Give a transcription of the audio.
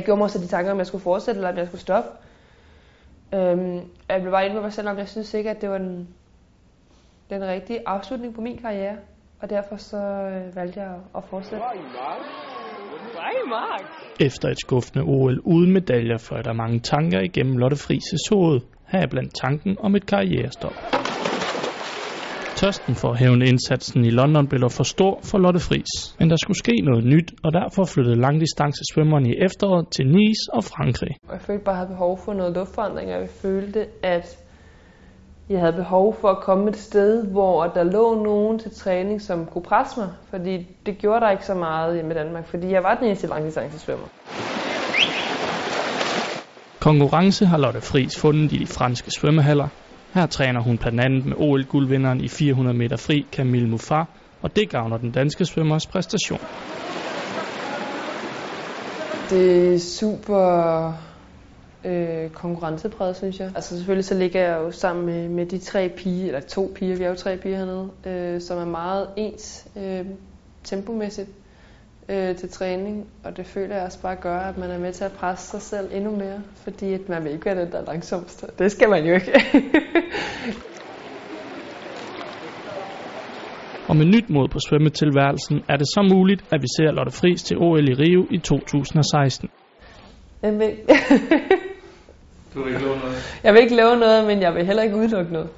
Jeg gjorde mig også de tanker, om jeg skulle fortsætte, eller om jeg skulle stoppe. Øhm, jeg blev bare inde med mig selv, om jeg synes ikke, at det var den, den rigtige afslutning på min karriere. Og derfor så øh, valgte jeg at fortsætte. Efter et skuffende OL uden medaljer fløj der mange tanker igennem Lotte Frises hoved. Her er blandt tanken om et karrierestop. Tørsten for at hævne indsatsen i London blev dog for stor for Lotte Fris. Men der skulle ske noget nyt, og derfor flyttede langdistancesvømmerne i efteråret til Nice og Frankrig. Jeg følte bare, at jeg havde behov for noget luftforandring, og jeg følte, at jeg havde behov for at komme et sted, hvor der lå nogen til træning, som kunne presse mig. Fordi det gjorde der ikke så meget hjemme i Danmark, fordi jeg var den eneste langdistancesvømmer. Konkurrence har Lotte Friis fundet i de franske svømmehaller. Her træner hun blandt andet med OL-guldvinderen i 400 meter fri Camille Muffat, og det gavner den danske svømmers præstation. Det er super øh, konkurrencepræget, synes jeg. Altså selvfølgelig så ligger jeg jo sammen med, med de tre piger, eller to piger, vi er jo tre piger hernede, øh, som er meget ens øh, tempomæssigt øh, til træning, og det føler jeg også bare gør, at man er med til at presse sig selv endnu mere, fordi at man vil ikke være den, der er. Det skal man jo ikke. og med nyt mod på svømmetilværelsen er det så muligt, at vi ser Lotte Friis til OL i Rio i 2016. Jeg du vil ikke love noget? Jeg vil ikke love noget, men jeg vil heller ikke udelukke noget.